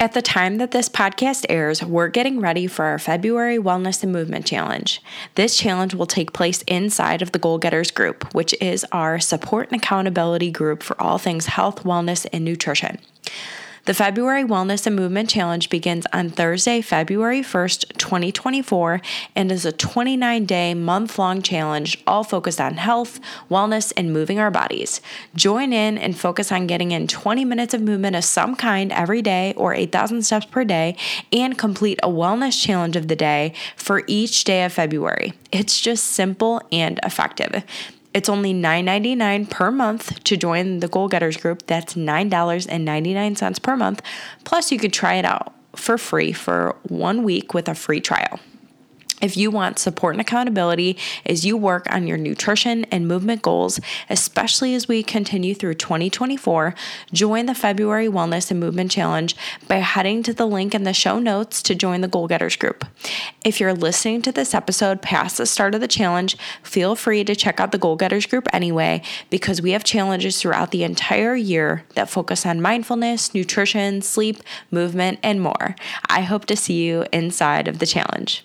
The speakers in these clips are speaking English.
At the time that this podcast airs, we're getting ready for our February Wellness and Movement Challenge. This challenge will take place inside of the Goal Getters Group, which is our support and accountability group for all things health, wellness, and nutrition. The February Wellness and Movement Challenge begins on Thursday, February 1st, 2024, and is a 29 day, month long challenge all focused on health, wellness, and moving our bodies. Join in and focus on getting in 20 minutes of movement of some kind every day or 8,000 steps per day, and complete a wellness challenge of the day for each day of February. It's just simple and effective. It's only $9.99 per month to join the Goal Getters group. That's $9.99 per month. Plus, you could try it out for free for one week with a free trial. If you want support and accountability as you work on your nutrition and movement goals, especially as we continue through 2024, join the February Wellness and Movement Challenge by heading to the link in the show notes to join the Goal Getters group. If you're listening to this episode past the start of the challenge, feel free to check out the Goal Getters group anyway, because we have challenges throughout the entire year that focus on mindfulness, nutrition, sleep, movement, and more. I hope to see you inside of the challenge.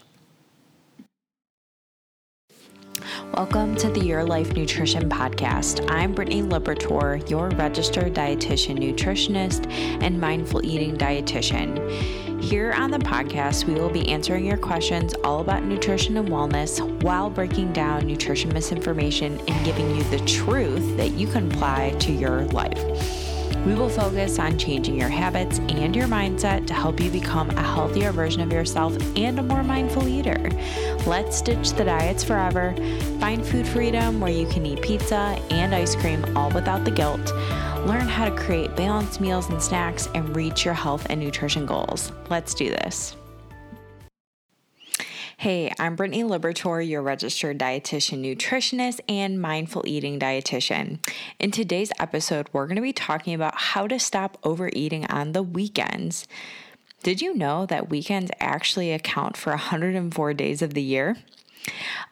Welcome to the Your Life Nutrition Podcast. I'm Brittany Libertor, your registered dietitian, nutritionist, and mindful eating dietitian. Here on the podcast, we will be answering your questions all about nutrition and wellness while breaking down nutrition misinformation and giving you the truth that you can apply to your life. We will focus on changing your habits and your mindset to help you become a healthier version of yourself and a more mindful eater. Let's ditch the diets forever, find food freedom where you can eat pizza and ice cream all without the guilt. Learn how to create balanced meals and snacks and reach your health and nutrition goals. Let's do this. Hey, I'm Brittany Libertor, your registered dietitian, nutritionist, and mindful eating dietitian. In today's episode, we're going to be talking about how to stop overeating on the weekends. Did you know that weekends actually account for 104 days of the year?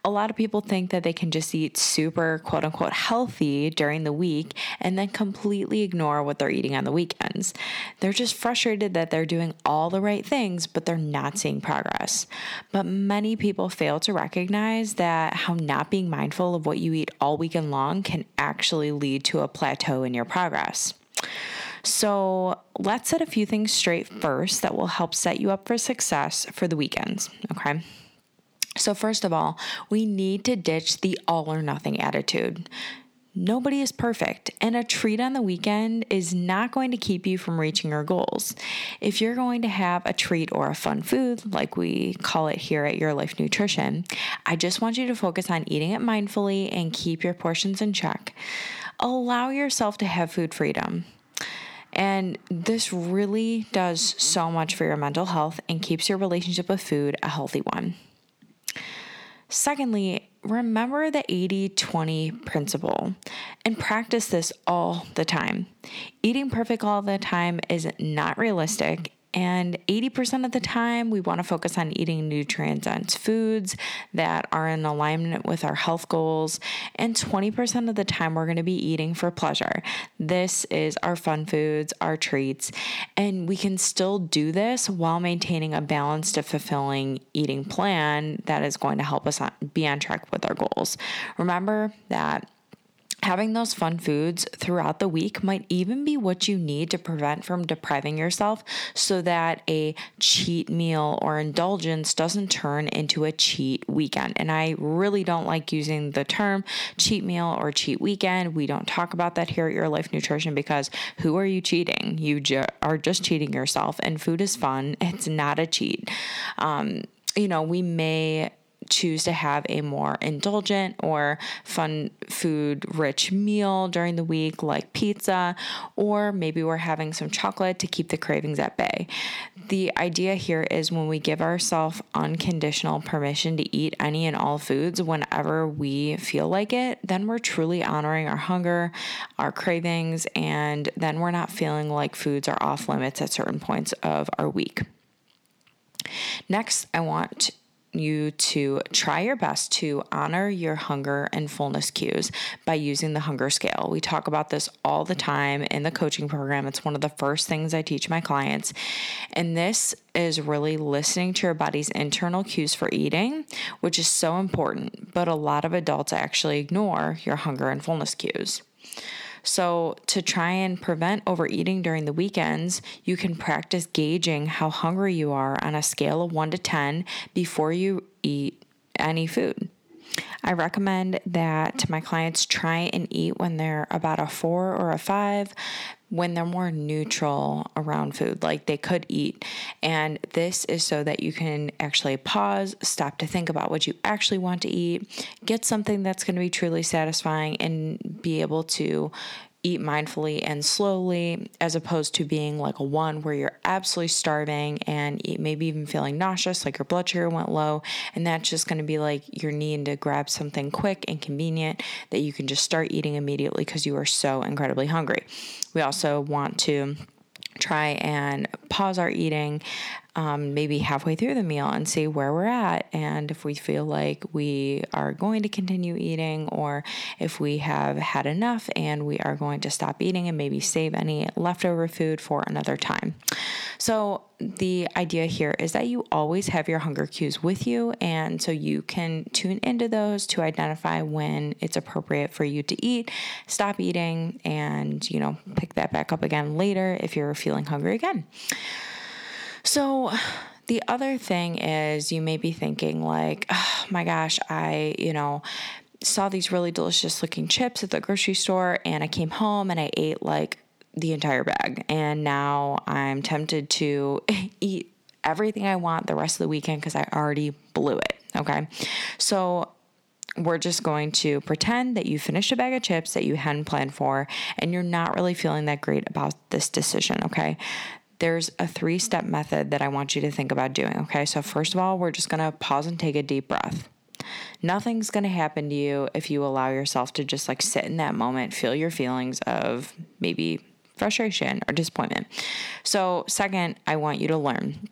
A lot of people think that they can just eat super quote unquote healthy during the week and then completely ignore what they're eating on the weekends. They're just frustrated that they're doing all the right things, but they're not seeing progress. But many people fail to recognize that how not being mindful of what you eat all weekend long can actually lead to a plateau in your progress. So, let's set a few things straight first that will help set you up for success for the weekends, okay? So, first of all, we need to ditch the all or nothing attitude. Nobody is perfect, and a treat on the weekend is not going to keep you from reaching your goals. If you're going to have a treat or a fun food, like we call it here at Your Life Nutrition, I just want you to focus on eating it mindfully and keep your portions in check. Allow yourself to have food freedom. And this really does so much for your mental health and keeps your relationship with food a healthy one. Secondly, remember the 80 20 principle and practice this all the time. Eating perfect all the time is not realistic and 80% of the time, we want to focus on eating nutrient dense foods that are in alignment with our health goals. And 20% of the time, we're going to be eating for pleasure. This is our fun foods, our treats. And we can still do this while maintaining a balanced fulfilling eating plan that is going to help us be on track with our goals. Remember that Having those fun foods throughout the week might even be what you need to prevent from depriving yourself so that a cheat meal or indulgence doesn't turn into a cheat weekend. And I really don't like using the term cheat meal or cheat weekend. We don't talk about that here at Your Life Nutrition because who are you cheating? You ju- are just cheating yourself, and food is fun. It's not a cheat. Um, you know, we may choose to have a more indulgent or fun food rich meal during the week, like pizza, or maybe we're having some chocolate to keep the cravings at bay. The idea here is when we give ourselves unconditional permission to eat any and all foods whenever we feel like it, then we're truly honoring our hunger, our cravings, and then we're not feeling like foods are off limits at certain points of our week. Next, I want you to try your best to honor your hunger and fullness cues by using the hunger scale. We talk about this all the time in the coaching program. It's one of the first things I teach my clients. And this is really listening to your body's internal cues for eating, which is so important. But a lot of adults actually ignore your hunger and fullness cues. So, to try and prevent overeating during the weekends, you can practice gauging how hungry you are on a scale of 1 to 10 before you eat any food. I recommend that my clients try and eat when they're about a four or a five, when they're more neutral around food, like they could eat. And this is so that you can actually pause, stop to think about what you actually want to eat, get something that's going to be truly satisfying, and be able to eat mindfully and slowly, as opposed to being like a one where you're absolutely starving and maybe even feeling nauseous, like your blood sugar went low. And that's just going to be like you're needing to grab something quick and convenient that you can just start eating immediately because you are so incredibly hungry. We also want to try and pause our eating um, maybe halfway through the meal and see where we're at and if we feel like we are going to continue eating or if we have had enough and we are going to stop eating and maybe save any leftover food for another time. So, the idea here is that you always have your hunger cues with you, and so you can tune into those to identify when it's appropriate for you to eat, stop eating, and you know, pick that back up again later if you're feeling hungry again. So, the other thing is you may be thinking, like, oh my gosh, I, you know, saw these really delicious looking chips at the grocery store and I came home and I ate like the entire bag. And now I'm tempted to eat everything I want the rest of the weekend because I already blew it. Okay. So we're just going to pretend that you finished a bag of chips that you hadn't planned for and you're not really feeling that great about this decision. Okay there's a three step method that I want you to think about doing. Okay, so first of all, we're just gonna pause and take a deep breath. Nothing's gonna happen to you if you allow yourself to just like sit in that moment, feel your feelings of maybe frustration or disappointment. So, second, I want you to learn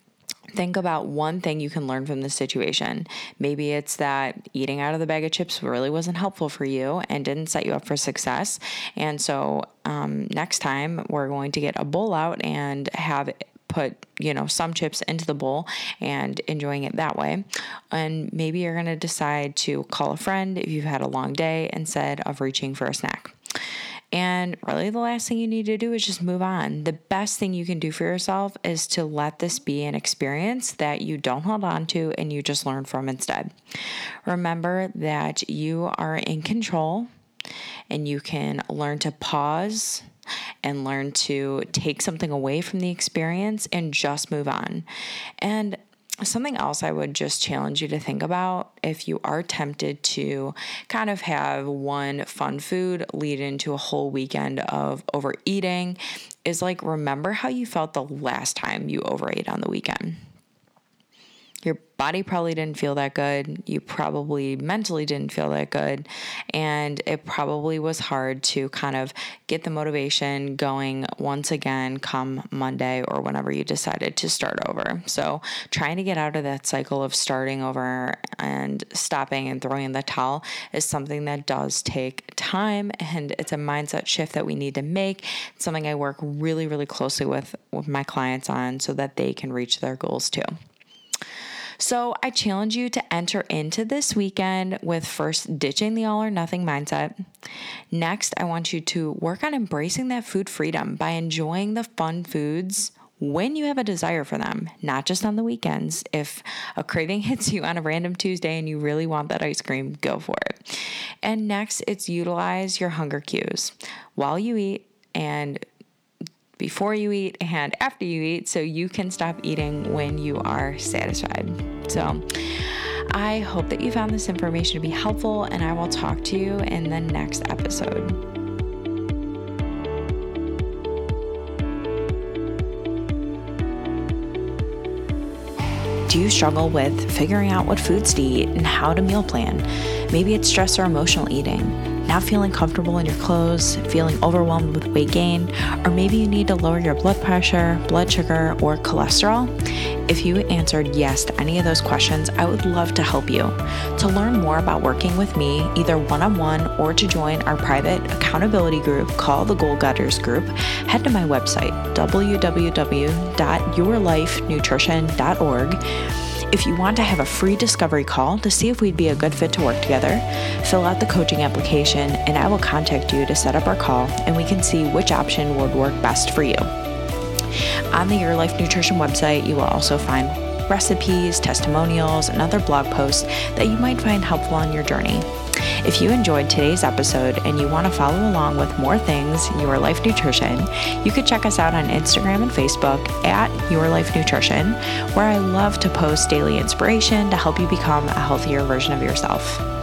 think about one thing you can learn from this situation. Maybe it's that eating out of the bag of chips really wasn't helpful for you and didn't set you up for success. And so um, next time we're going to get a bowl out and have put you know some chips into the bowl and enjoying it that way and maybe you're going to decide to call a friend if you've had a long day instead of reaching for a snack and really, the last thing you need to do is just move on. The best thing you can do for yourself is to let this be an experience that you don't hold on to and you just learn from instead. Remember that you are in control and you can learn to pause and learn to take something away from the experience and just move on. And Something else I would just challenge you to think about if you are tempted to kind of have one fun food lead into a whole weekend of overeating is like remember how you felt the last time you overate on the weekend. Your body probably didn't feel that good. You probably mentally didn't feel that good. And it probably was hard to kind of get the motivation going once again come Monday or whenever you decided to start over. So, trying to get out of that cycle of starting over and stopping and throwing in the towel is something that does take time and it's a mindset shift that we need to make. It's something I work really, really closely with, with my clients on so that they can reach their goals too. So I challenge you to enter into this weekend with first ditching the all or nothing mindset. Next, I want you to work on embracing that food freedom by enjoying the fun foods when you have a desire for them, not just on the weekends. If a craving hits you on a random Tuesday and you really want that ice cream, go for it. And next, it's utilize your hunger cues while you eat and before you eat and after you eat so you can stop eating when you are satisfied. So, I hope that you found this information to be helpful, and I will talk to you in the next episode. Do you struggle with figuring out what foods to eat and how to meal plan? Maybe it's stress or emotional eating not feeling comfortable in your clothes, feeling overwhelmed with weight gain, or maybe you need to lower your blood pressure, blood sugar, or cholesterol? If you answered yes to any of those questions, I would love to help you. To learn more about working with me, either one on one or to join our private accountability group called the Goal Getters Group, head to my website, www.yourlifenutrition.org if you want to have a free discovery call to see if we'd be a good fit to work together, fill out the coaching application and I will contact you to set up our call and we can see which option would work best for you. On the Your Life Nutrition website, you will also find recipes, testimonials, and other blog posts that you might find helpful on your journey. If you enjoyed today's episode and you want to follow along with more things Your Life Nutrition, you could check us out on Instagram and Facebook at Your Life Nutrition, where I love to post daily inspiration to help you become a healthier version of yourself.